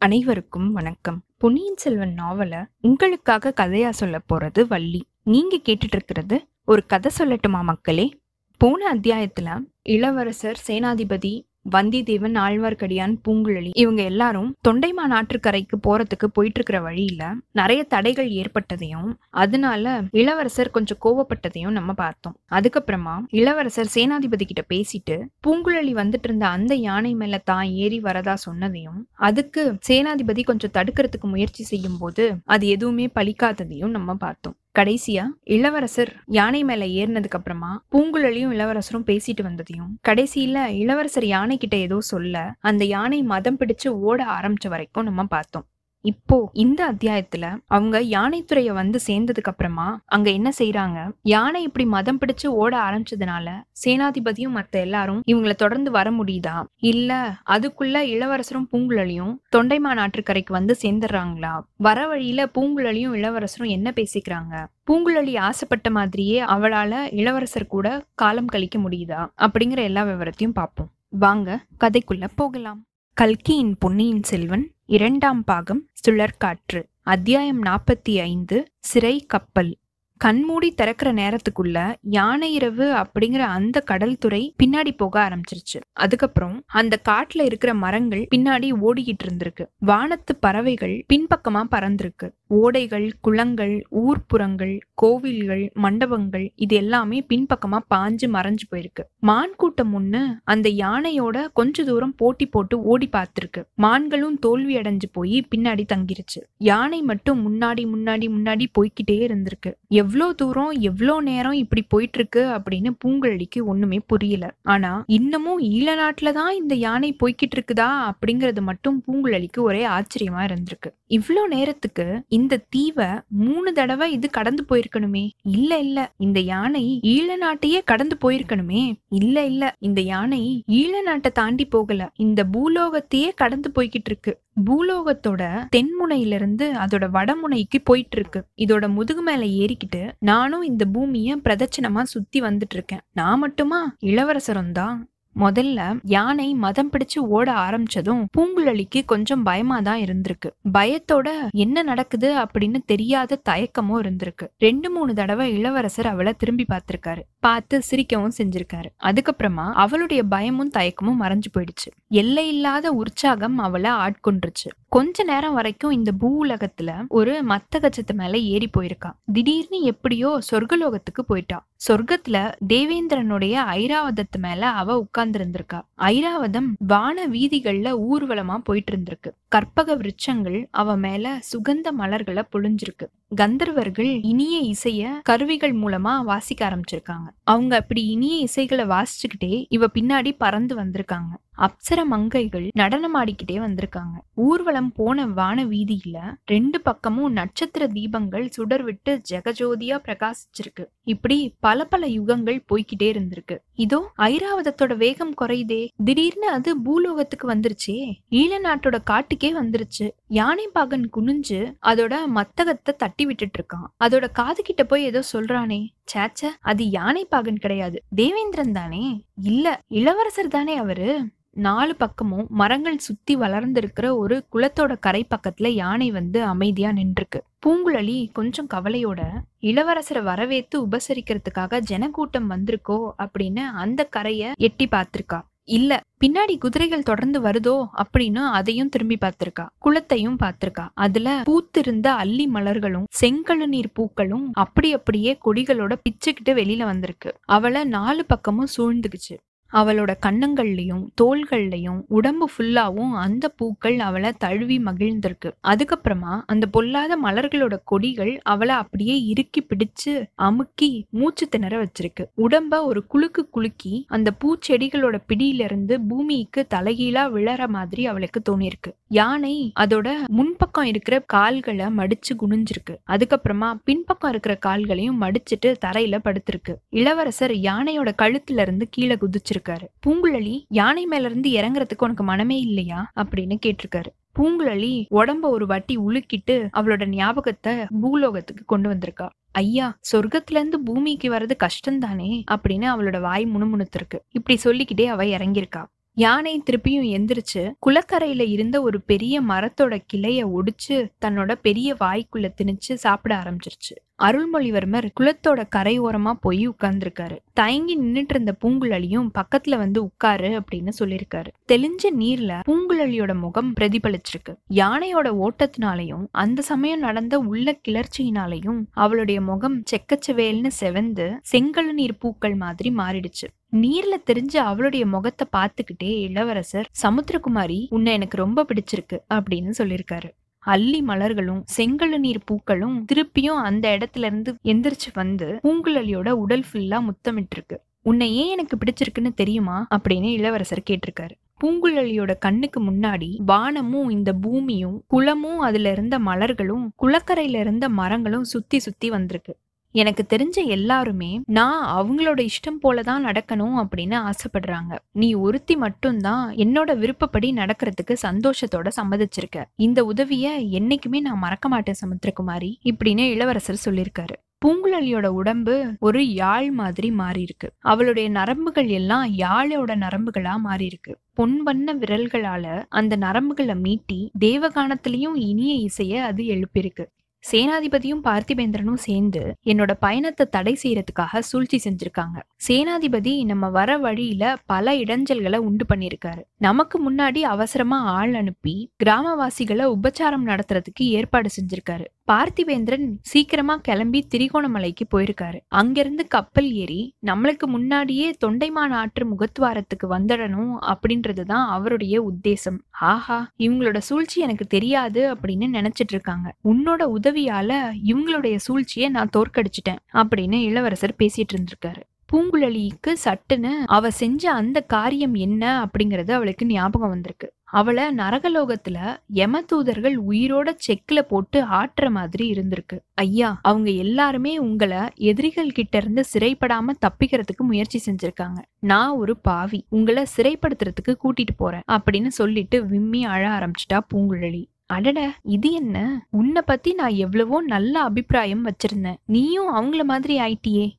அனைவருக்கும் வணக்கம். பொன்னியின் செல்வன் நாவல உங்களுக்காக கதையா சொல்ல போறது வள்ளி. நீங்க கேட்டுட்டு இருக்கிறது ஒரு கதை சொல்லட்டுமா மக்களே? போன அத்தியாயத்துல இளவரசர் சேனாதிபதி வந்திதேவன் ஆழ்வார்க்கடியான் பூங்குழலி இவங்க எல்லாரும் தொண்டைமா ஆற்றுக்கரைக்கு போறதுக்கு போயிட்டு இருக்கிற வழியில நிறைய தடைகள் ஏற்பட்டதையும் அதனால இளவரசர் கொஞ்சம் கோவப்பட்டதையும் நம்ம பார்த்தோம். அதுக்கப்புறமா இளவரசர் சேனாதிபதி கிட்ட பேசிட்டு பூங்குழலி வந்துட்டு இருந்த அந்த யானை மேல தான் ஏறி வரதா சொன்னதையும் அதுக்கு சேனாதிபதி கொஞ்சம் தடுக்கிறதுக்கு முயற்சி செய்யும் போது அது எதுவுமே பலிக்காததையும் நம்ம பார்த்தோம். கடைசியா இளவரசர் யானை மேல ஏறினதுக்கு அப்புறமா பூங்குழலியும் இளவரசரும் பேசிட்டு வந்ததையும் கடைசியில இளவரசர் யானை கிட்ட ஏதோ சொல்ல அந்த யானை மதம் பிடிச்சு ஓட ஆரம்பிச்ச வரைக்கும் நம்ம பார்த்தோம். இப்போ இந்த அத்தியாயத்துல அவங்க யானைத்துறைய வந்து சேர்ந்ததுக்கு அப்புறமா அங்க என்ன செய்யறாங்க யானை இப்படி மதம் பிடிச்சு ஓட ஆரம்பிச்சதுனால சேனாதிபதியும் மத்த எல்லாரும் இவங்கள தொடர்ந்து வர முடியுதா? இல்ல அதுக்குள்ள இளவரசரும் பூங்குழலியும் தொண்டைமா நாட்டுக்கரைக்கு வந்து சேர்ந்துடுறாங்களா? வர வழியில பூங்குழலியும் இளவரசரும் என்ன பேசிக்கிறாங்க? பூங்குழலி ஆசைப்பட்ட மாதிரியே அவளால இளவரசர் கூட காலம் கழிக்க முடியுதா? அப்படிங்கிற எல்லா விவரத்தையும் பார்ப்போம். வாங்க கதைக்குள்ள போகலாம். கல்கியின் பொன்னியின் செல்வன் இரண்டாம் பாகம் சுழற்காற்று அத்தியாயம் நாற்பத்தி ஐந்து சிறை கப்பல். கண்மூடி திறக்கிற நேரத்துக்குள்ள யானை இரவு அப்படிங்கிற அந்த கடல் துறை பின்னாடி போக ஆரம்பிச்சிருச்சு. அதுக்கப்புறம் அந்த காட்டுல இருக்கிற மரங்கள் பின்னாடி ஓடிக்கிட்டு இருந்திருக்கு. வானத்து பறவைகள் பின்பக்கமா பறந்திருக்கு. ஓடைகள் குளங்கள் ஊர்ப்புறங்கள் கோவில்கள் மண்டபங்கள் இது எல்லாமே பின்பக்கமா பாஞ்சு மறைஞ்சு போயிருக்கு. மான் கூட்டம் ஒண்ணு அந்த யானையோட கொஞ்ச தூரம் போட்டி போட்டு ஓடி பார்த்திருக்கு. மான்களும் தோல்வி அடைஞ்சு போய் பின்னாடி தங்கிருச்சு. யானை மட்டும் முன்னாடி முன்னாடி முன்னாடி போய்க்கிட்டே இருந்திருக்கு. எவ்வளோ தூரம் எவ்வளோ நேரம் இப்படி போயிட்டுருக்கு அப்படின்னு பூங்குழலிக்கு ஒன்றுமே புரியல. ஆனால் இன்னமும் ஈழ நாட்டில் தான் இந்த யானை போய்கிட்டு இருக்குதா அப்படிங்கிறது மட்டும் பூங்குழலிக்கு ஒரே ஆச்சரியமா இருந்திருக்கு. இவ்வளோ நேரத்துக்கு இந்த தீவை மூணு தடவை இது கடந்து போயிருக்கணுமே? இல்ல இல்ல. இந்த யானை ஈழ நாட்டையே கடந்து போயிருக்கணுமே? இல்ல இல்ல. இந்த யானை ஈழ நாட்டை தாண்டி போகல. இந்த பூலோகத்தையே கடந்து போய்கிட்டு இருக்கு பூலோகத்தோட தென்முனையில இருந்து அதோட வடமுனைக்கு போயிட்டு இருக்கு இதோட முதுகு மேல ஏறிக்கிட்டு நானும் இந்த பூமிய பிரதட்சணமா சுத்தி வந்துட்டு இருக்கேன் நான் மட்டுமா? இளவரசரும் தான். முதல்ல யானை மதம் பிடிச்சு ஓட ஆரம்பிச்சதும் பூங்குழலிக்கு கொஞ்சம் பயமா தான் இருந்திருக்கு. பயத்தோட என்ன நடக்குது அப்படின்னு தெரியாத தயக்கமும் இருந்திருக்கு. ரெண்டு மூணு தடவை இளவரசர் அவளை திரும்பி பார்த்திருக்காரு. பார்த்து சிரிக்கவும் செஞ்சிருக்காரு. அதுக்கப்புறமா அவளுடைய பயமும் தயக்கமும் மறைஞ்சு போயிடுச்சு. எல்லையில்லாத உற்சாகம் அவளை ஆட்கொண்டுருச்சு கொஞ்ச நேரம் வரைக்கும் இந்த பூ உலகத்துல ஒரு மத்த கச்சத்து மேல ஏறி போயிருக்கா. திடீர்னு எப்படியோ சொர்க்கலோகத்துக்கு போயிட்டா. சொர்க்கத்துல தேவேந்திரனுடைய ஐராவதத்து மேல அவ உட்கார்ந்து இருந்திருக்கா ஐராவதம் வான வீதிகள்ல ஊர்வலமா போயிட்டு இருந்திருக்கு கற்பக விருட்சங்கள் அவ மேல சுகந்த மலர்களை பொழிஞ்சிருக்கு. கந்தர்வர்கள் இனிய இசைய கருவிகள் மூலமா வாசிக்க ஆரம்பிச்சிருக்காங்க. அவங்க அப்படி இனிய இசைகளை வாசிச்சுக்கிட்டே இவ பின்னாடி பறந்து வந்திருக்காங்க. அப்சர மங்கைகள் நடனம் ஆடிக்கிட்டே வந்திருக்காங்க. ஊர்வலம் போன வான வீதியில ரெண்டு பக்கமும் நட்சத்திர தீபங்கள் சுடர் விட்டு ஜெகஜோதியா பிரகாசிச்சிருக்கு. இப்படி பல பல யுகங்கள் போய்கிட்டே இருந்திருக்கு. இதோ ஐராவதத்தோட வேகம் குறையுதே. திடீர்னு அது பூலோகத்துக்கு வந்துருச்சே. ஈழ நாட்டோட காட்டுக்கே வந்துருச்சு. யானை பாகன் குனிஞ்சு அதோட மத்தகத்தை தட்டி விட்டுட்டு இருக்கான் அதோட காது கிட்ட போய் ஏதோ சொல்றானே. சேச்ச அது யானை பாகன் கிடையாது. தேவேந்திரன் தானே? இல்ல இளவரசர் தானே அவரு? நாலு பக்கமும் மரங்கள் சுத்தி வளர்ந்திருக்கிற ஒரு குளத்தோட கரை பக்கத்துல யானை வந்து அமைதியா நின்றுருக்கு. பூங்குழலி கொஞ்சம் கவலையோட இளவரசரை வரவேத்து உபசரிக்கிறதுக்காக ஜனக்கூட்டம் வந்திருக்கோ அப்படின்னு அந்த கரைய எட்டி பார்த்திருக்கா. இல்ல பின்னாடி குதிரைகள் தொடர்ந்து வருதோ அப்படின்னு அதையும் திரும்பி பார்த்திருக்கா. குளத்தையும் பார்த்திருக்கா. அதுல பூத்திருந்த அல்லி மலர்களும் செங்கழு நீர் பூக்களும் அப்படி அப்படியே கொடிகளோட பிச்சுக்கிட்டு வெளியில வந்திருக்கு. அவளை நாலு பக்கமும் சூழ்ந்துக்குச்சு. அவளோட கண்ணங்கள்லையும் தோள்கள்லையும் உடம்பு ஃபுல்லாவும் அந்த பூக்கள் அவளை தழுவி மகிழ்ந்திருக்கு. அதுக்கப்புறமா அந்த பொல்லாத மலர்களோட கொடிகள் அவளை அப்படியே இறுக்கி பிடிச்சு அமுக்கி மூச்சு திணற வச்சிருக்கு. உடம்ப ஒரு குலுக்கு குலுக்கி அந்த பூச்செடிகளோட பிடியில இருந்து பூமிக்கு தலைகீழா விழற மாதிரி அவளுக்கு தோணிருக்கு. யானை அதோட முன்பக்கம் இருக்கிற கால்களை மடிச்சு குனிஞ்சிருக்கு. அதுக்கப்புறமா பின்பக்கம் இருக்கிற கால்களையும் மடிச்சிட்டு தரையில படுத்திருக்கு. இளவரசர் யானையோட கழுத்துல இருந்து கீழே குதிச்சிருக்காரு பூங்குழலி யானை மேல இருந்து இறங்குறதுக்கு உனக்கு மனமே இல்லையா? அப்படின்னு கேட்டிருக்காரு. பூங்குழலி உடம்ப ஒரு வாட்டி உலுக்கிட்டு அவளோட ஞாபகத்தை பூலோகத்துக்கு கொண்டு வந்திருக்கா. ஐயா சொர்க்கத்துல இருந்து பூமிக்கு வர்றது கஷ்டம்தானே? அப்படின்னு அவளோட வாய் முணுமுணுத்திருக்கு. இப்படி சொல்லிக்கிட்டே அவ இறங்கியிருக்கா. யானை திருப்பியும் எந்திரிச்சு குளக்கரையில இருந்த ஒரு பெரிய மரத்தோட கிளைய ஒடிச்சு தன்னோட பெரிய வாய்க்குள்ள திணிச்சு சாப்பிட ஆரம்பிச்சிருச்சு. அருள்மொழிவர்மர் குளத்தோட கரையோரமா போய் உட்கார்ந்துருக்காரு. தயங்கி நின்னுட்டு இருந்த பூங்குழலியும் பக்கத்துல வந்து உட்காரு அப்படின்னு சொல்லியிருக்காரு. தெளிஞ்ச நீர்ல பூங்குழலியோட முகம் பிரதிபலிச்சிருக்கு. யானையோட ஓட்டத்தினாலையும் அந்த சமயம் நடந்த உள்ள கிளர்ச்சியினாலையும் அவளுடைய முகம் செக்கச்சவேல்னு செவந்து செங்கல் நீர் பூக்கள் மாதிரி மாறிடுச்சு. நீர்ல தெரிஞ்ச அவளுடைய முகத்தை பார்த்துக்கிட்டே இளவரசர் சமுத்திரகுமாரி உன்னை எனக்கு ரொம்ப பிடிச்சிருக்கு அப்படின்னு சொல்லியிருக்காரு. அல்லி மலர்களும் செங்கழு நீர் பூக்களும் திருப்பியும் அந்த இடத்துல இருந்து எந்திரிச்சு வந்து பூங்குழலியோட உடல் ஃபுல்லா முத்தமிட்டு இருக்கு உன்னை ஏன் எனக்கு பிடிச்சிருக்குன்னு தெரியுமா? அப்படின்னு இளவரசர் கேட்டிருக்காரு. பூங்குழலியோட கண்ணுக்கு முன்னாடி வானமும் இந்த பூமியும் குளமும் அதுல இருந்த மலர்களும் குளக்கரையில இருந்த மரங்களும் சுத்தி சுத்தி வந்திருக்கு. எனக்கு தெரிஞ்ச எல்லாருமே நான் அவங்களோட இஷ்டம் போலதான் நடக்கணும் அப்படின்னு ஆசைப்படுறாங்க. நீ ஒருத்தி மட்டும்தான் என்னோட விருப்பப்படி நடக்கிறதுக்கு சந்தோஷத்தோட சம்மதிச்சிருக்க. இந்த உதவிய என்னைக்குமே நான் மறக்க மாட்டேன் சமுத்திரகுமாரி இப்படின்னு இளவரசர் சொல்லியிருக்காரு. பூங்குழலியோட உடம்பு ஒரு யாழ் மாதிரி மாறி இருக்கு அவளுடைய நரம்புகள் எல்லாம் யாழோட நரம்புகளா மாறி இருக்கு பொன் வண்ண விரல்களால அந்த நரம்புகளை மீட்டி தேவகானத்திலையும் இனிய இசைய அது எழுப்பியிருக்கு. சேனாதிபதியும் பார்த்திபேந்திரனும் சேர்ந்து என்னோட பயணத்தை தடை செய்யறதுக்காக சூழ்ச்சி செஞ்சிருக்காங்க. சேனாதிபதி நம்ம வர வழியில பல இடைஞ்சல்களை உண்டு பண்ணிருக்காரு நமக்கு முன்னாடி அவசரமா ஆள் அனுப்பி கிராமவாசிகளை உபச்சாரம் நடத்துறதுக்கு ஏற்பாடு செஞ்சிருக்காரு. பார்த்திவேந்திரன் சீக்கிரமா கிளம்பி திரிகோணமலைக்கு போயிருக்காரு. அங்கிருந்து கப்பல் ஏறி நம்மளுக்கு முன்னாடியே தொண்டைமான் ஆற்று முகத்துவாரத்துக்கு வந்துடணும் அப்படின்றதுதான் அவருடைய உத்தேசம். ஆஹா இவங்களோட சூழ்ச்சி எனக்கு தெரியாது அப்படின்னு நினைச்சிட்டு இருக்காங்க உன்னோட உதவியால இவங்களுடைய சூழ்ச்சியை நான் தோற்கடிச்சிட்டேன் அப்படின்னு இளவரசர் பேசிட்டு இருந்திருக்காரு பூங்குழலிக்கு சட்டுன்னு அவ செஞ்ச அந்த காரியம் என்ன அப்படிங்கறது அவளுக்கு ஞாபகம் வந்திருக்கு. அவளை நரகலோகத்துல யம தூதர்கள் உயிரோட செக்ல போட்டு ஆட்டுற மாதிரி இருந்திருக்கு. ஐயா அவங்க எல்லாருமே உங்களை எதிரிகள் கிட்ட இருந்து சிறைப்படாம தப்பிக்கிறதுக்கு முயற்சி செஞ்சிருக்காங்க. நான் ஒரு பாவி உங்களை சிறைப்படுத்துறதுக்கு கூட்டிட்டு போறேன் அப்படின்னு சொல்லிட்டு விம்மி அழ ஆரம்பிச்சிட்டா பூங்குழலி. அடட இது என்ன? உன்னை பத்தி நான் எவ்வளவோ நல்ல அபிப்பிராயம் வச்சிருந்தேன். நீயும் அவங்கள மாதிரி ஆயிட்டியே.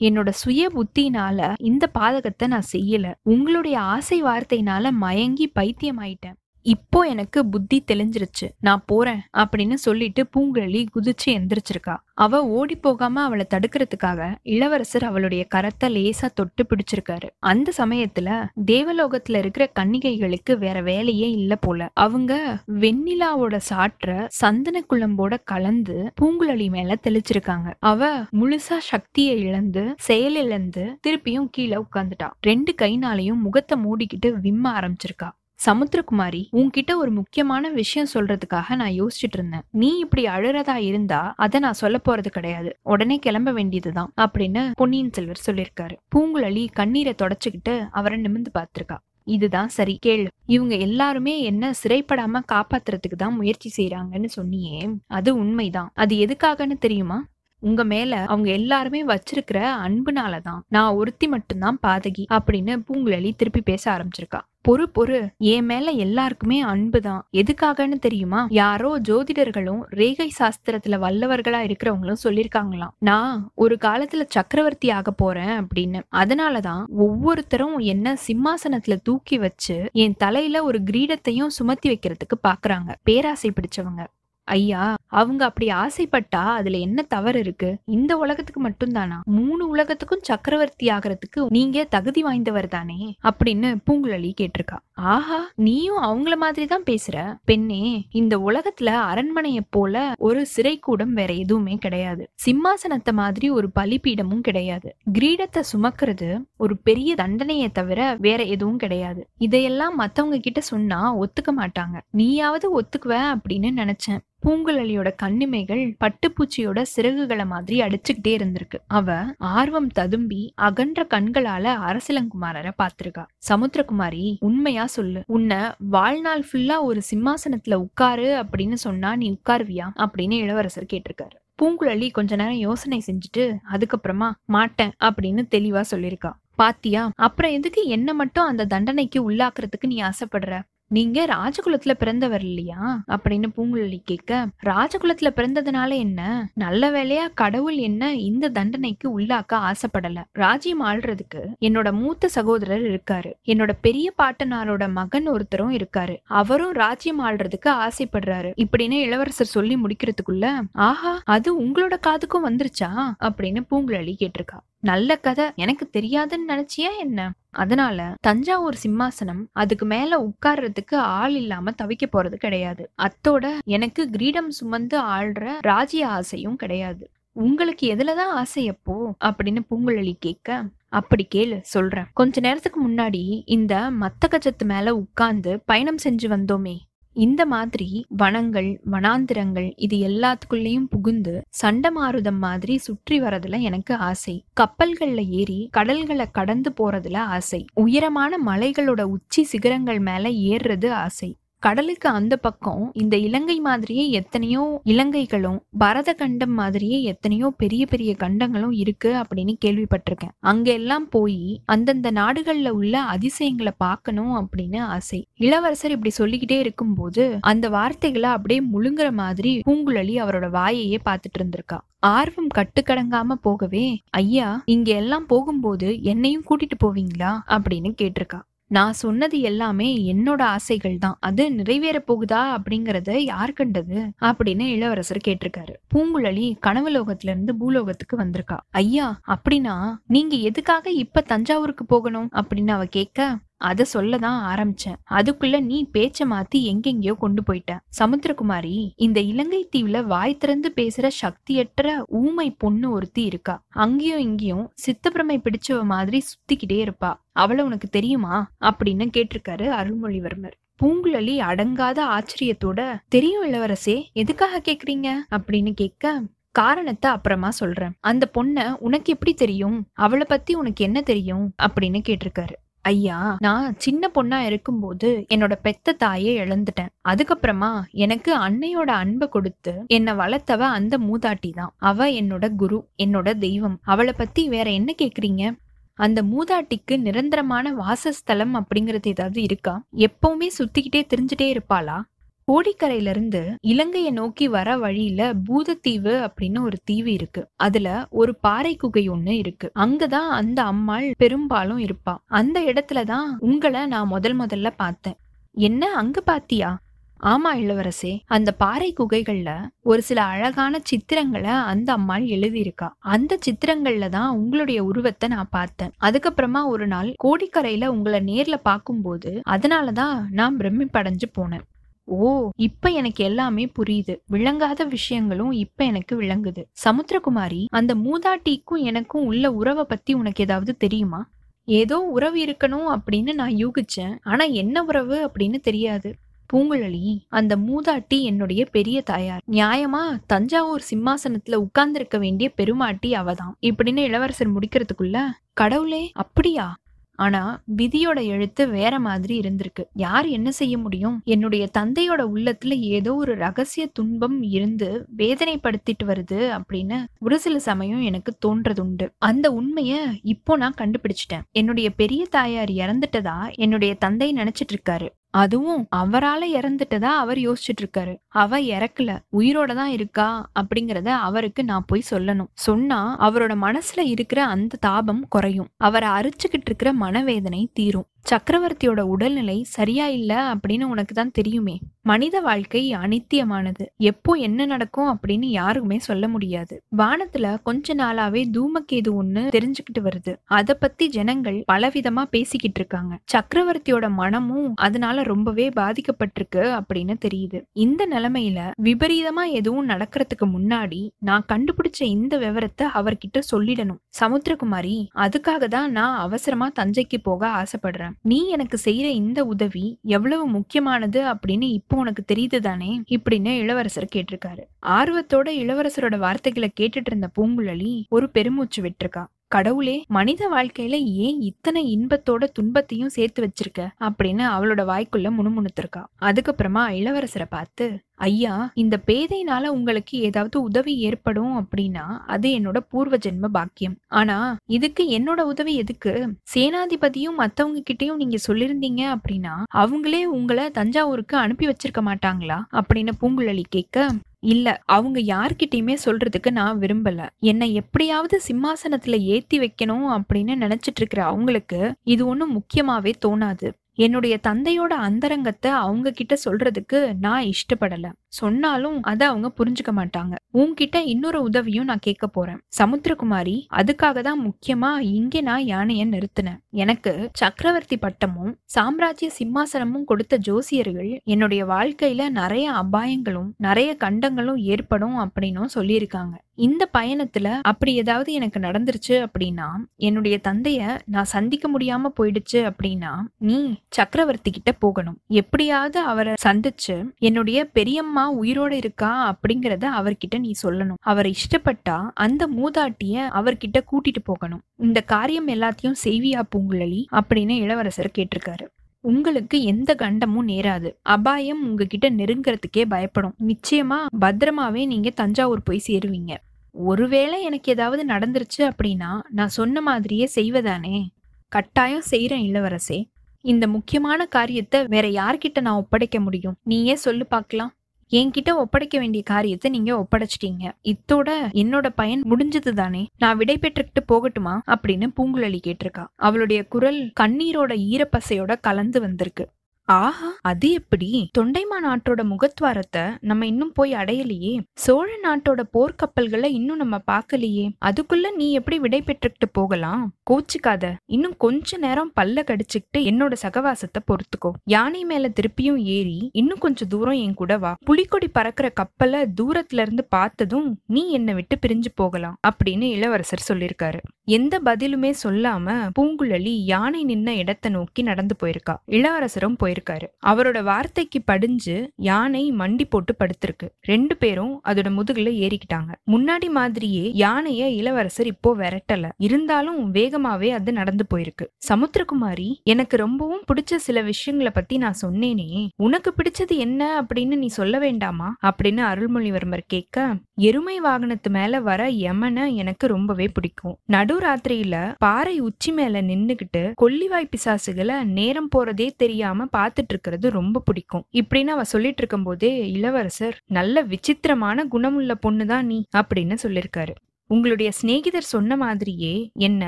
என்னோட சுய புத்தினால இந்த பாதகத்தை நான் செய்யல. உங்களுடைய ஆசை வார்த்தையினால மயங்கி பைத்தியம் ஆயிட்டேன் இப்போ எனக்கு புத்தி தெளிஞ்சிருச்சு. நான் போறேன் அப்படின்னு சொல்லிட்டு பூங்குழலி குதிச்சு எந்திரிச்சிருக்கா. அவ ஓடி போகாம அவளை தடுக்கிறதுக்காக இளவரசர் அவளுடைய கரத்தை லேசா தொட்டு பிடிச்சிருக்காரு. அந்த சமயத்துல தேவலோகத்துல இருக்கிற கன்னிகைகளுக்கு வேற வேலையே இல்ல போல. அவங்க வெண்ணிலாவோட சாற்ற சந்தன குழம்போட கலந்து பூங்குழலி மேல தெளிச்சிருக்காங்க. அவ முழுசா சக்தியை இழந்து செயலிழந்து திருப்பியும் கீழே உட்காந்துட்டா ரெண்டு கைனாலையும் முகத்தை மூடிக்கிட்டு விம்ம ஆரம்பிச்சிருக்கா. சமுத்திரகுமாரி உன்கிட்ட ஒரு முக்கியமான விஷயம் சொல்றதுக்காக நான் யோசிச்சுட்டு இருந்தேன். நீ இப்படி அழுறதா இருந்தா அதை நான் சொல்ல போறது கிடையாது. உடனே கிளம்ப வேண்டியதுதான் அப்படின்னு பொன்னியின் செல்வர் சொல்லியிருக்காரு. பூங்குழலி கண்ணீரை தொடச்சுக்கிட்டு அவரை நிமிந்து பார்த்திருக்கா. இதுதான் சரி கேளு. இவங்க எல்லாருமே என்ன சிறைப்படாம காப்பாத்துறதுக்கு தான் முயற்சி செய்யறாங்கன்னு சொன்னியே. அது உண்மைதான். அது எதுக்காகன்னு தெரியுமா? உங்க மேல அவங்க எல்லாருமே வச்சிருக்கிற அன்புனாலதான். நான் ஒருத்தி மட்டும்தான் பாதகி அப்படின்னு பூங்குழலி திருப்பி பேச ஆரம்பிச்சிருக்கா. பொறு பொறு என் மேல எல்லாருக்குமே அன்புதான் எதுக்காகன்னு தெரியுமா? யாரோ ஜோதிடர்களும் ரேகை சாஸ்திரத்துல வல்லவர்களா இருக்கிறவங்களும் சொல்லிருக்காங்களாம். நான் ஒரு காலத்துல சக்கரவர்த்தி ஆக போறேன் அப்படின்னு. அதனாலதான் ஒவ்வொருத்தரும் என்ன சிம்மாசனத்துல தூக்கி வச்சு என் தலையில ஒரு கிரீடத்தையும் சுமத்தி வைக்கிறதுக்கு பாக்குறாங்க. பேராசை பிடிச்சவங்க. ஐயா அவங்க அப்படி ஆசைப்பட்டா அதுல என்ன தவறு இருக்கு? இந்த உலகத்துக்கு மட்டும்தானா? மூணு உலகத்துக்கும் சக்கரவர்த்தி ஆகிறதுக்கு நீங்க தகுதி வாய்ந்தவர் தானே? அப்படின்னு பூங்குழலி கேட்டிருக்கா. ஆஹா நீயும் அவங்கள மாதிரி தான் பேசுற? பெண்ணே இந்த உலகத்துல அரண்மனைய போல ஒரு சிறைக்கூடம் வேற எதுவுமே கிடையாது. சிம்மாசனத்தை மாதிரி ஒரு பலிப்பீடமும் கிடையாது. கிரீடத்தை சுமக்கிறது ஒரு பெரிய தண்டனையை தவிர வேற எதுவும் கிடையாது. இதையெல்லாம் மத்தவங்க கிட்ட சொன்னா ஒத்துக்க மாட்டாங்க. நீயாவது ஒத்துக்குவ அப்படின்னு நினைச்சேன். பூங்குழலியோட கண்ணிமைகள் பட்டுப்பூச்சியோட சிறகுகளை மாதிரி அடிச்சுக்கிட்டே இருந்திருக்கு. அவ ஆர்வம் ததும்பி அகன்ற கண்களால அரசிலங்குமாரரை பார்த்திருக்கா. சமுத்திரகுமாரி உண்மையா சொல்லு. உன்னை வாழ்நாள் ஃபுல்லா ஒரு சிம்மாசனத்துல உட்காரு அப்படின்னு சொன்னா நீ உட்காருவியா? அப்படின்னு இளவரசர் கேட்டிருக்காரு. பூங்குழலி கொஞ்ச நேரம் யோசனை செஞ்சுட்டு அதுக்கப்புறமா மாட்டேன் அப்படின்னு தெளிவா சொல்லியிருக்கா. பாத்தியா அப்புறம் எதுக்கு என்ன மட்டும் அந்த தண்டனைக்கு உள்ளாக்குறதுக்கு நீ ஆசைப்படுற? நீங்க ராஜகுலத்துல பிறந்தவர் இல்லையா? அப்படின்னு பூங்குழலி கேட்க ராஜகுலத்துல பிறந்ததுனால என்ன? நல்ல வேலையா கடவுள் என்ன இந்த தண்டனைக்கு உள்ளாக்க ஆசைப்படல. ராஜ்யம் ஆள்றதுக்கு என்னோட மூத்த சகோதரர் இருக்காரு. என்னோட பெரிய பாட்டனாரோட மகன் ஒருத்தரும் இருக்காரு. அவரும் ராஜ்யம் ஆள்றதுக்கு ஆசைப்படுறாரு. இப்படின்னு இளவரசர் சொல்லி முடிக்கிறதுக்குள்ள ஆஹா அது உங்களோட காதுக்கும் வந்துருச்சா? அப்படின்னு பூங்குழலி கேட்டிருக்கா. நல்ல கதை எனக்கு தெரியாதுன்னு நினைச்சியா என்ன? அதனால தஞ்சாவூர் சிம்மாசனம் அதுக்கு மேல உட்கார்றதுக்கு ஆள் இல்லாம தவிக்க போறது கிடையாது. அத்தோட எனக்கு கிரீடம் சுமந்து ஆள்ற ராஜ்ய ஆசையும் கிடையாது. உங்களுக்கு எதுலதான் ஆசை அப்போ? அப்படின்னு பூங்குழலி கேட்க அப்படி கேளு சொல்றேன். கொஞ்ச நேரத்துக்கு முன்னாடி இந்த மத்த கஜத்து மேல உட்கார்ந்து பயணம் செஞ்சு வந்தோமே. இந்த மாதிரி வனங்கள் வனாந்திரங்கள் இது எல்லாத்துக்குள்ளேயும் புகுந்து சண்டமாருதம் மாதிரி சுற்றி வரதுல எனக்கு ஆசை. கப்பல்கள்ல ஏறி கடல்களை கடந்து போறதுல ஆசை. உயரமான மலைகளோட உச்சி சிகரங்கள் மேல ஏறுறது ஆசை. கடலுக்கு அந்த பக்கம் இந்த இலங்கை மாதிரியே எத்தனையோ இலங்கைகளும் பரத கண்டம் மாதிரியே எத்தனையோ பெரிய பெரிய கண்டங்களும் இருக்கு அப்படின்னு கேள்விப்பட்டிருக்கேன். அங்க எல்லாம் போய் அந்தந்த நாடுகள்ல உள்ள அதிசயங்களை பார்க்கணும் அப்படின்னு ஆசை. இளவரசர் இப்படி சொல்லிக்கிட்டே இருக்கும்போது அந்த வார்த்தைகளை அப்படியே முழுங்குற மாதிரி பூங்குழலி அவரோட வாயையே பார்த்துட்டு இருந்திருக்கா. ஆர்வம் கட்டுக்கடங்காம போகவே ஐயா இங்க எல்லாம் போகும்போது என்னையும் கூட்டிட்டு போவீங்களா? அப்படின்னு கேட்டிருக்கா. நான் சொன்னது எல்லாமே என்னோட ஆசைகள் தான். அது நிறைவேற போகுதா அப்படிங்கறத யார் கண்டது? அப்படின்னு இளவரசர் கேட்டிருக்காரு. பூங்குழலி கனவுலோகத்துல இருந்து பூலோகத்துக்கு வந்திருக்கா. ஐயா அப்படின்னா நீங்க எதுக்காக இப்ப தஞ்சாவூருக்கு போகணும்? அப்படின்னு அவ கேட்க அத சொல்லதான் ஆரம்பிச்சேன். அதுக்குள்ள நீ பேச்ச மாத்தி எங்கெங்கயோ கொண்டு போயிட்ட. சமுத்திரகுமாரி இந்த இலங்கை தீவுல வாய் திறந்து பேசுற சக்தியற்ற ஊமை பொண்ணு ஒருத்தி இருக்கா. அங்கேயும் இங்கேயும் சித்தப்பிரமை பிடிச்சவ மாதிரி சுத்திக்கிட்டே இருப்பா. அவளை உனக்கு தெரியுமா? அப்படின்னு கேட்டிருக்காரு அருள்மொழிவர்மர். பூங்குழலி அடங்காத ஆச்சரியத்தோட தெரியும் இளவரசே எதுக்காக கேக்குறீங்க? அப்படின்னு கேட்க காரணத்தை அப்புறமா சொல்றேன். அந்த பொண்ண உனக்கு எப்படி தெரியும்? அவளை பத்தி உனக்கு என்ன தெரியும்? அப்படின்னு கேட்டிருக்காரு. ஐயா நான் சின்ன பொண்ணா இருக்கும்போது என்னோட பெத்த தாயை இழந்துட்டேன். அதுக்கப்புறமா எனக்கு அன்னையோட அன்பை கொடுத்து என்னை வளர்த்தவ அந்த மூதாட்டி தான். அவ என்னோட குரு என்னோட தெய்வம். அவளை பத்தி வேற என்ன கேக்குறீங்க? அந்த மூதாட்டிக்கு நிரந்தரமான வாசஸ்தலம் அப்படிங்கறது ஏதாவது இருக்கா? எப்பவுமே சுத்திக்கிட்டே தெரிஞ்சுட்டே இருப்பாளா? கோடிக்கரையிலிருந்து இலங்கையை நோக்கி வர வழியில பூதத்தீவு அப்படின்னு ஒரு தீவு இருக்கு. அதுல ஒரு பாறை குகை ஒண்ணு இருக்கு. அங்கதான் அந்த அம்மாள் பெரும்பாலும் இருப்பா. அந்த இடத்துலதான் உங்களை நான் முதல் முதல்ல பார்த்தேன். என்ன அங்க பாத்தியா? ஆமா இளவரசே. அந்த பாறை குகைகள்ல ஒரு சில அழகான சித்திரங்களை அந்த அம்மாள் எழுதியிருக்கா. அந்த சித்திரங்கள்ல தான் உங்களுடைய உருவத்தை நான் பார்த்தேன். அதுக்கப்புறமா ஒரு நாள் கோடிக்கரையில உங்களை நேர்ல பார்க்கும்போது அதனாலதான் நான் பிரமிப்படைஞ்சு போனேன். ஓ இப்ப எனக்கு எல்லாமே புரியுது. விளங்காத விஷயங்களும் இப்ப எனக்கு விளங்குது. சமுத்திரகுமாரி அந்த மூதாட்டிக்கும் எனக்கும் உள்ள உறவை பத்தி உனக்கு ஏதாவது தெரியுமா? ஏதோ உறவு இருக்கணும் அப்படின்னு நான் யூகிச்சேன். ஆனா என்ன உறவு அப்படின்னு தெரியாது. பூங்குழலி அந்த மூதாட்டி என்னுடைய பெரிய தாயார். நியாயமா தஞ்சாவூர் சிம்மாசனத்துல உட்கார்ந்திருக்க வேண்டிய பெருமாட்டி அவதான். இப்படின்னு இளவரசர் முடிக்கிறதுக்குள்ள கடவுளே அப்படியா? ஆனா விதியோட எழுத்து வேற மாதிரி இருந்திருக்கு. யார் என்ன செய்ய முடியும்? என்னுடைய தந்தையோட உள்ளத்துல ஏதோ ஒரு ரகசிய துன்பம் இருந்து வேதனைப்படுத்திட்டு வருது அப்படின்னு ஒரு சில சமயம் எனக்கு தோன்றதுண்டு. அந்த உண்மைய இப்போ நான் கண்டுபிடிச்சிட்டேன். என்னுடைய பெரிய தாயார் இறந்துட்டதா என்னுடைய தந்தை நினைச்சிட்டு இருக்காரு. அதுவும் அவரால இறந்துட்டதா அவர் யோசிச்சுட்டு இருக்காரு அவ இறக்கல உயிரோட தான் இருக்கா அப்படிங்கறத அவருக்கு நான் போய் சொல்லணும். சொன்னா அவரோட மனசுல இருக்கிற அந்த தாபம் குறையும். அவரை அரிச்சுக்கிட்டு இருக்கிற மனவேதனை தீரும். சக்கரவர்த்தியோட உடல்நிலை சரியா இல்ல அப்படின்னு உனக்கு தான் தெரியுமே. மனித வாழ்க்கை அனித்தியமானது. எப்போ என்ன நடக்கும் அப்படின்னு யாருக்குமே சொல்ல முடியாது. வானத்துல கொஞ்ச நாளாவே தூமக்கேது ஒண்ணு தெரிஞ்சுக்கிட்டு வருது. அத பத்தி ஜனங்கள் பலவிதமா பேசிக்கிட்டு இருக்காங்க. சக்கரவர்த்தியோட மனமும் அதனால ரொம்பவே பாதிக்கப்பட்டிருக்கு அப்படின்னு தெரியுது. இந்த நிலைமையில விபரீதமா எதுவும் நடக்கிறதுக்கு முன்னாடி நான் கண்டுபிடிச்ச இந்த விவரத்தை அவர்கிட்ட சொல்லிடணும். சமுத்திரகுமாரி அதுக்காக தான் நான் அவசரமா தஞ்சைக்கு போக ஆசைப்படுறேன். நீ எனக்கு செய்யற இந்த உதவி எவ்வளவு முக்கியமானது அப்படின்னு இப்போ உனக்கு தெரியுது தானே? இப்படின்னு இளவரசர் கேட்டிருக்காரு. ஆர்வத்தோட இளவரசரோட வார்த்தைகளை கேட்டுட்டு இருந்த பூங்குழலி ஒரு பெருமூச்சு விட்டுருக்கா. கடவுளே மனித வாழ்க்கையில ஏன் இத்தனை இன்பத்தோட துன்பத்தையும் சேர்த்து வச்சிருக்க? அப்படின்னு அவளோட வாய்க்குள்ள முணுமுணுத்திருக்கா. அதுக்கப்புறமா இளவரசரை பார்த்து ஐயா இந்த பேதையினால உங்களுக்கு ஏதாவது உதவி ஏற்படும் அப்படின்னா அது என்னோட பூர்வ ஜென்ம பாக்கியம். ஆனா இதுக்கு என்னோட உதவி எதுக்கு? சேனாதிபதியும் மத்தவங்க கிட்டயும் நீங்க சொல்லிருந்தீங்க அப்படின்னா அவங்களே உங்களை தஞ்சாவூருக்கு அனுப்பி வச்சிருக்க மாட்டாங்களா? அப்படின்னு பூங்குழலி கேட்க இல்ல அவங்க யார்கிட்டயுமே சொல்றதுக்கு நான் விரும்பல. என்னை எப்படியாவது சிம்மாசனத்துல ஏத்தி வைக்கணும் அப்படின்னு நினைச்சிட்டு இருக்கிற அவங்களுக்கு இது ஒண்ணும் முக்கியமாவே தோணாது. என்னுடைய தந்தையோட அந்தரங்கத்தை அவங்க கிட்ட சொல்றதுக்கு நான் இஷ்டப்படல. சொன்னாலும் அதை அவங்க புரிஞ்சுக்க மாட்டாங்க. உன்கிட்ட இன்னொரு உதவியும் நான் கேட்க போறேன். சமுத்திரகுமாரி அதுக்காக தான் முக்கியமா இங்கே நான் யானைய நிறுத்தினேன். எனக்கு சக்கரவர்த்தி பட்டமும் சாம்ராஜ்ய சிம்மாசனமும் கொடுத்த ஜோசியர்கள் என்னுடைய வாழ்க்கையில நிறைய அபாயங்களும் நிறைய கண்டங்களும் ஏற்படும் அப்படின்னும் சொல்லியிருக்காங்க. இந்த பயணத்துல அப்படி ஏதாவது எனக்கு நடந்துருச்சு அப்படின்னா என்னுடைய தந்தைய நான் சந்திக்க முடியாம போயிடுச்சு அப்படின்னா நீ சக்கரவர்த்தி கிட்ட போகணும். எப்படியாவது அவரை சந்திச்சு என்னுடைய பெரியம்மா அம்மா உயிரோட இருக்கா அப்படிங்கறத அவர்கிட்ட நீ சொல்லணும். அவர் இஷ்டப்பட்டா அந்த மூதாட்டிய அவர்கிட்ட கூட்டிட்டு போகணும். இந்த காரியம் எல்லாத்தையும் செய்வியா பூங்குழலி? அப்படின்னு இளவரசர் கேட்டிருக்காரு. உங்களுக்கு எந்த கண்டமும் நேராது. அபாயம் உங்ககிட்ட நெருங்கறதுக்கே பயப்படும். நிச்சயமா பத்திரமாவே நீங்க தஞ்சாவூர் போய் சேருவீங்க. ஒருவேளை எனக்கு ஏதாவது நடந்துருச்சு அப்படின்னா நான் சொன்ன மாதிரியே செய்வதானே? கட்டாயம் செய்யறேன் இளவரசே. இந்த முக்கியமான காரியத்தை வேற யார்கிட்ட நான் ஒப்படைக்க முடியும்? நீயே சொல்லு பார்க்கலாம். என்கிட்ட ஒப்படைக்க வேண்டிய காரியத்தை நீங்க ஒப்படைச்சிட்டீங்க. இத்தோட என்னோட பயன் முடிஞ்சது தானே நான் விடை பெற்றுக்கிட்டு போகட்டுமா? அப்படின்னு பூங்குழலி கேட்டிருக்கா. அவளுடைய குரல் கண்ணீரோட ஈரப்பசையோட கலந்து வந்திருக்கு. ஆஹா அது எப்படி? தொண்டைமா நாட்டோட முகத்வாரத்தை நம்ம இன்னும் போய் அடையலையே. சோழ நாட்டோட போர்க்கப்பல்களை இன்னும் நம்ம பார்க்கலையே. அதுக்குள்ள நீ எப்படி விடை பெற்றுக்கிட்டு போகலாம்? கோச்சுக்காத. இன்னும் கொஞ்ச நேரம் பல்ல கடிச்சுக்கிட்டு என்னோட சகவாசத்தை பொறுத்துக்கோ. யானை மேல திருப்பியும் ஏறி இன்னும் கொஞ்சம் தூரம் என் கூட வா. புலிக்கொடி பறக்கிற கப்பலை தூரத்துல இருந்து பார்த்ததும் நீ என்னை விட்டு பிரிஞ்சு போகலாம் அப்படின்னு இளவரசர் சொல்லியிருக்காரு. எந்த பதிலுமே சொல்லாம பூங்குழலி யானை நின்ன இடத்தை நோக்கி நடந்து போயிருக்கா. இளவரசரும் போயிருக்காரு. அவரோட வார்த்தைக்கு படிஞ்சு யானை மண்டி போட்டு படுத்திருக்கு. ரெண்டு பேரும் அதோட முதுகுல ஏறிக்கிட்டாங்க. முன்னாடி மாதிரியே யானைய இளவரசர் இப்போ விரட்டல. இருந்தாலும் வேகமாவே அது நடந்து போயிருக்கு. சமுத்திரகுமாரி எனக்கு ரொம்பவும் பிடிச்ச சில விஷயங்களை பத்தி நான் சொன்னேனே. உனக்கு பிடிச்சது என்ன அப்படின்னு நீ சொல்ல வேண்டாமா? அப்படின்னு அருள்மொழிவர்மர் கேட்க எருமை வாகனத்து மேல வர யமனை எனக்கு ரொம்பவே பிடிக்கும். நடு நடுராத்திரியில பாறை உச்சி மேல நின்னுகிட்டு கொல்லிவாய் பிசாசுகளை நேரம் போறதே தெரியாம பாத்துட்டு இருக்கிறது ரொம்ப பிடிக்கும். இப்படின்னு அவ சொல்லிட்டு இருக்கும் போதே இளவரசர் நல்ல விசித்திரமான குணமுள்ள பொண்ணுதான் நீ அப்படின்னு சொல்லிருக்காரு உங்களுடைய சிநேகிதர் சொன்ன மாதிரியே என்ன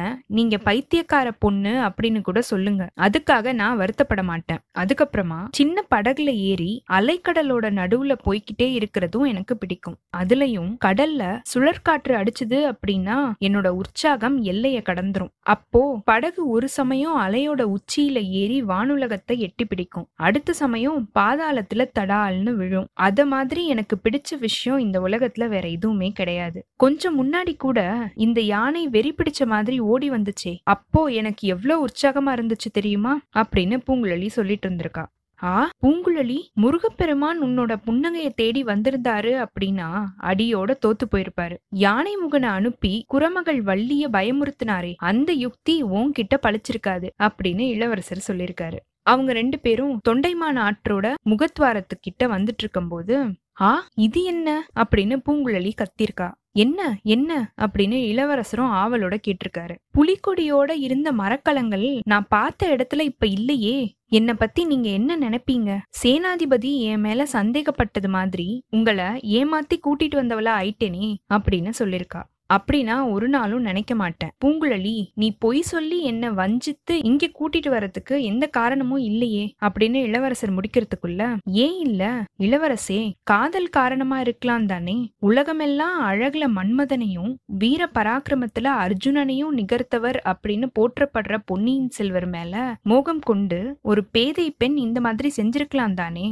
நீங்க பைத்தியக்கார பொண்ணு அப்படின்னு கூட சொல்லுங்க. அதுக்காக நான் வருத்தப்பட மாட்டேன். அதுக்கப்புறமா சின்ன படகுல ஏறி அலைக்கடலோட நடுவுல போய்கிட்டே இருக்கிறதும் எனக்கு பிடிக்கும். அதுலயும் கடல்ல சுழற்காற்று அடிச்சுது அப்படின்னா என்னோட உற்சாகம் எல்லைய கடந்துரும். அப்போ படகு ஒரு சமயம் அலையோட உச்சியில ஏறி வானுலகத்தை எட்டி பிடிக்கும். அடுத்த சமயம் பாதாளத்துல தடால்னு விழும். அத மாதிரி எனக்கு பிடிச்ச விஷயம் இந்த உலகத்துல வேற எதுவுமே கிடையாது. கொஞ்சம் முன்னாடி கூட இந்த யானை வெறி பிடிச்ச மாதிரி ஓடி வந்துச்சே. அப்போ எனக்கு எவ்வளவு உற்சாகமா இருந்துச்சு தெரியுமா? அப்படின்னு பூங்குழலி சொல்லிட்டு இருந்திருக்கா. ஆ பூங்குழலி முருகப்பெருமான் உன்னோட புன்னகைய தேடி வந்திருந்தாரு அப்படின்னா அடியோட தோத்து போயிருப்பாரு. யானை முகனை அனுப்பி குரமகள் வள்ளிய பயமுறுத்தினாரே அந்த யுக்தி உன்கிட்ட பழிச்சிருக்காது அப்படின்னு இளவரசர் சொல்லியிருக்காரு. அவங்க ரெண்டு பேரும் தொண்டைமான ஆற்றோட முகத்வாரத்துக்கிட்ட வந்துட்டு இருக்கும்போது ஆ இது என்ன? அப்படின்னு பூங்குழலி கத்திருக்கா. என்ன என்ன? அப்படின்னு இளவரசரும் ஆவலோட கேட்டிருக்காரு. புலிக்கொடியோட இருந்த மரக்கலங்கள் நான் பார்த்த இடத்துல இப்ப இல்லையே. என்னை பத்தி நீங்க என்ன நினைப்பீங்க? சேனாதிபதி என் மேல சந்தேகப்பட்டது மாதிரி உங்களை ஏமாத்தி கூட்டிட்டு வந்தவளா ஆயிட்டேனே அப்படின்னு சொல்லிருக்கா அப்படி நான் ஒரு நாளும் நினைக்க மாட்டேன். பூங்குழலி நீ பொய் சொல்லி என்ன வஞ்சித்து இங்க கூட்டிட்டு வரதுக்கு எந்த காரணமும் இல்லையே அப்படின்னு இளவரசர் முடிக்கிறதுக்குள்ள ஏன் இல்ல இளவரசே காதல் காரணமா இருக்கலாம் தானே. உலகமெல்லாம் அழகுல மன்மதனையும் வீர பராக்கிரமத்துல அர்ஜுனனையும் நிகர்த்தவர் அப்படின்னு போற்றப்படுற பொன்னியின் செல்வர் மேல மோகம் கொண்டு ஒரு பேதை பெண் இந்த மாதிரி செஞ்சிருக்கலாம் தானே.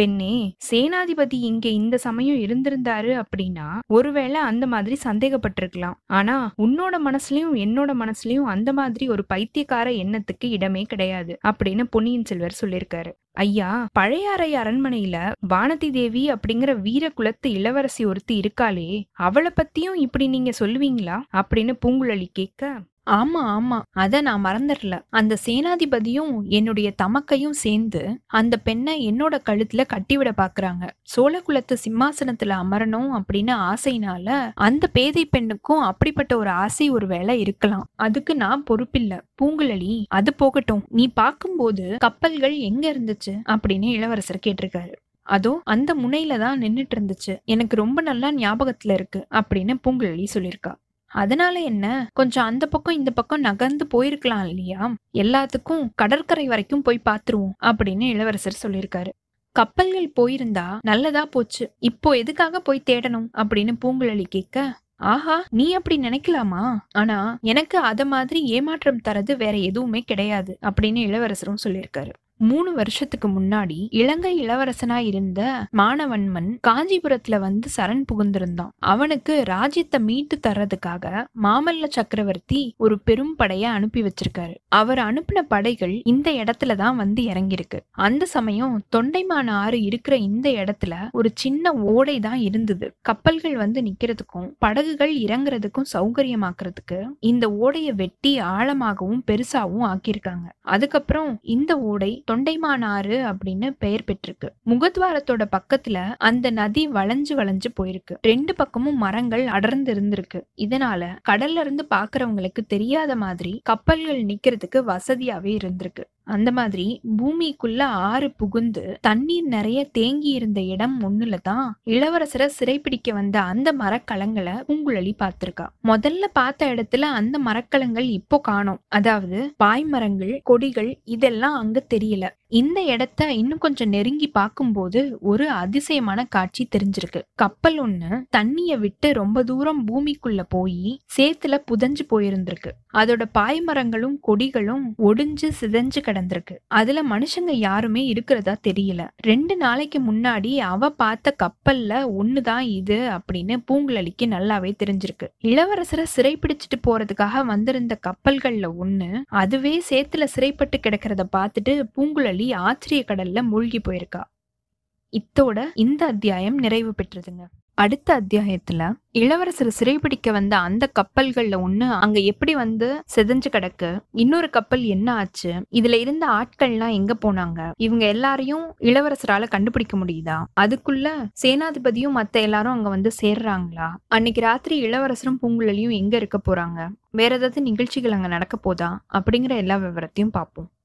பெண்ணே சேனாதிபதி இங்க இந்த சமயம் இருந்திருந்தாரு அப்படின்னா ஒருவேளை அந்த மாதிரி சந்தேகப்பட்டிருக்கலாம். ஆனா உன்னோட மனசுலயும் என்னோட மனசுலயும் அந்த மாதிரி ஒரு பைத்தியக்கார எண்ணத்துக்கு இடமே கிடையாது அப்படின்னு பொன்னியின் செல்வர் சொல்லியிருக்காரு ஐயா பழையாறை அரண்மனையில வானதி தேவி அப்படிங்கிற வீர குலத்து இளவரசி ஒருத்தி இருக்காளே அவளை பத்தியும் இப்படி நீங்க சொல்லுவீங்களா? அப்படின்னு பூங்குழலி கேட்க ஆமா ஆமா. அத நான் மறந்துடல அந்த சேனாதிபதியும் என்னுடைய தமக்கையும் சேர்ந்து அந்த பெண்ணை என்னோட கழுத்துல கட்டிவிட பாக்குறாங்க. சோழகுலத்து சிம்மாசனத்துல அமரணும் அப்படின்னு ஆசைனால அந்த பேதை பெண்ணுக்கும் அப்படிப்பட்ட ஒரு ஆசை ஒரு வேலை இருக்கலாம். அதுக்கு நான் பொறுப்பில்ல. பூங்குழலி அது போகட்டும். நீ பார்க்கும்போது கப்பல்கள் எங்க இருந்துச்சு? அப்படின்னு இளவரசர் கேட்டிருக்காரு. அதோ அந்த முனையில தான் நின்னுட்டு இருந்துச்சு. எனக்கு ரொம்ப நல்லா ஞாபகத்துல இருக்கு அப்படின்னு பூங்குழலி சொல்லியிருக்கா. அதனால என்ன? கொஞ்சம் அந்த பக்கம் இந்த பக்கம் நகர்ந்து போயிருக்கலாம் இல்லையா? எல்லாத்துக்கும் கடற்கரை வரைக்கும் போய் பாத்துருவோம் அப்படின்னு இளவரசர் சொல்லியிருக்காரு. கப்பல்கள் போயிருந்தா நல்லதா போச்சு. இப்போ எதுக்காக போய் தேடணும்? அப்படின்னு பூங்குழலி கேட்க ஆஹா நீ அப்படி நினைக்கலாமா? ஆனா எனக்கு அத மாதிரி ஏமாற்றம் தரது வேற எதுவுமே கிடையாது அப்படின்னு இளவரசரும் சொல்லியிருக்காரு. மூணு வருஷத்துக்கு முன்னாடி இலங்கை இளவரசனா இருந்த மானவன்மன் காஞ்சிபுரத்துல வந்து சரண் புகுந்திருந்தான். அவனுக்கு ராஜ்யத்தை மீட்டு தர்றதுக்காக மாமல்ல சக்கரவர்த்தி ஒரு பெரும் படைய அனுப்பி வச்சிருக்காரு. அவர் அனுப்பின படைகள் இந்த இடத்துல தான் வந்து இறங்கியிருக்கு. அந்த சமயம் தொண்டைமான ஆறு இருக்கிற இந்த இடத்துல ஒரு சின்ன ஓடை தான் இருந்தது. கப்பல்கள் வந்து நிக்கிறதுக்கும் படகுகள் இறங்குறதுக்கும் சௌகரியமாக்குறதுக்கு இந்த ஓடையை வெட்டி ஆழமாகவும் பெருசாவும் ஆக்கியிருக்காங்க. அதுக்கப்புறம் இந்த ஓடை தொண்டைமானாறு அப்படின்னு பெயர் பெற்றிருக்கு. முகத்வாரத்தோட பக்கத்துல அந்த நதி வளைஞ்சு வளைஞ்சு போயிருக்கு. ரெண்டு பக்கமும் மரங்கள் அடர்ந்து இருந்திருக்கு. இதனால கடல்ல இருந்து பாக்குறவங்களுக்கு தெரியாத மாதிரி கப்பல்கள் நிக்கிறதுக்கு வசதியாவே இருந்திருக்கு. அந்த மாதிரி பூமிக்குள்ள ஆறு புகுந்து தண்ணீர் நிறைய தேங்கி இருந்த இடம் ஒண்ணுல தான் இளவரசரை சிறைப்பிடிக்க வந்த அந்த மரக்கலங்களை பூங்குழலி பார்த்திருக்கா. முதல்ல பார்த்த இடத்துல அந்த மரக்கலங்கள் இப்போ காணோம். அதாவது பாய்மரங்கள் கொடிகள் இதெல்லாம் அங்க தெரியல. இந்த இடத்த இன்னும் கொஞ்சம் நெருங்கி பார்க்கும்போது ஒரு அதிசயமான காட்சி தெரிஞ்சிருக்கு. கப்பல் ஒண்ணு தண்ணிய விட்டு ரொம்ப தூரம் பூமிக்குள்ள போய் சேத்துல புதஞ்சு போயிருந்திருக்கு. அதோட பாய்மரங்களும் கொடிகளும் ஒடிஞ்சு சிதைஞ்சு நடந்திருக்கு. அதுல மனுஷங்க யாருமே இருக்கிறதா தெரியல. ரெண்டு நாளைக்கு முன்னாடி அவ பார்த்த கப்பல்ல ஒண்ணுதான் இது அப்படின்னு பூங்குழலிக்கு நல்லாவே தெரிஞ்சிருக்கு. இளவரசரை சிறைப்பிடிச்சிட்டு போறதுக்காக வந்திருந்த கப்பல்கள்ல ஒண்ணு அதுவே சேத்துல சிறைப்பட்டு கிடக்கிறத பார்த்துட்டு பூங்குழலி ஆச்சரிய கடல்ல மூழ்கி போயிருக்கா. இத்தோட இந்த அத்தியாயம் நிறைவு பெற்றதுங்க. அடுத்த அத்தியாயத்துல இளவரசர் சிறைபிடிக்க வந்த அந்த கப்பல்கள்ல ஒண்ணு அங்க எப்படி வந்து செதஞ்சு கிடக்கு? இன்னொரு கப்பல் என்ன ஆச்சு? இதுல இருந்த ஆட்கள்லாம் எங்க போனாங்க? இவங்க எல்லாரையும் இளவரசரால கண்டுபிடிக்க முடியுதா? அதுக்குள்ள சேனாதிபதியும் மத்த எல்லாரும் அங்க வந்து சேர்றாங்களா? அன்னைக்கு ராத்திரி இளவரசரும் பூங்குழலியும் எங்க இருக்க போறாங்க? வேற ஏதாவது நிகழ்ச்சிகள் அங்க நடக்க போதா? அப்படிங்கிற எல்லா விவரத்தையும் பார்ப்போம்.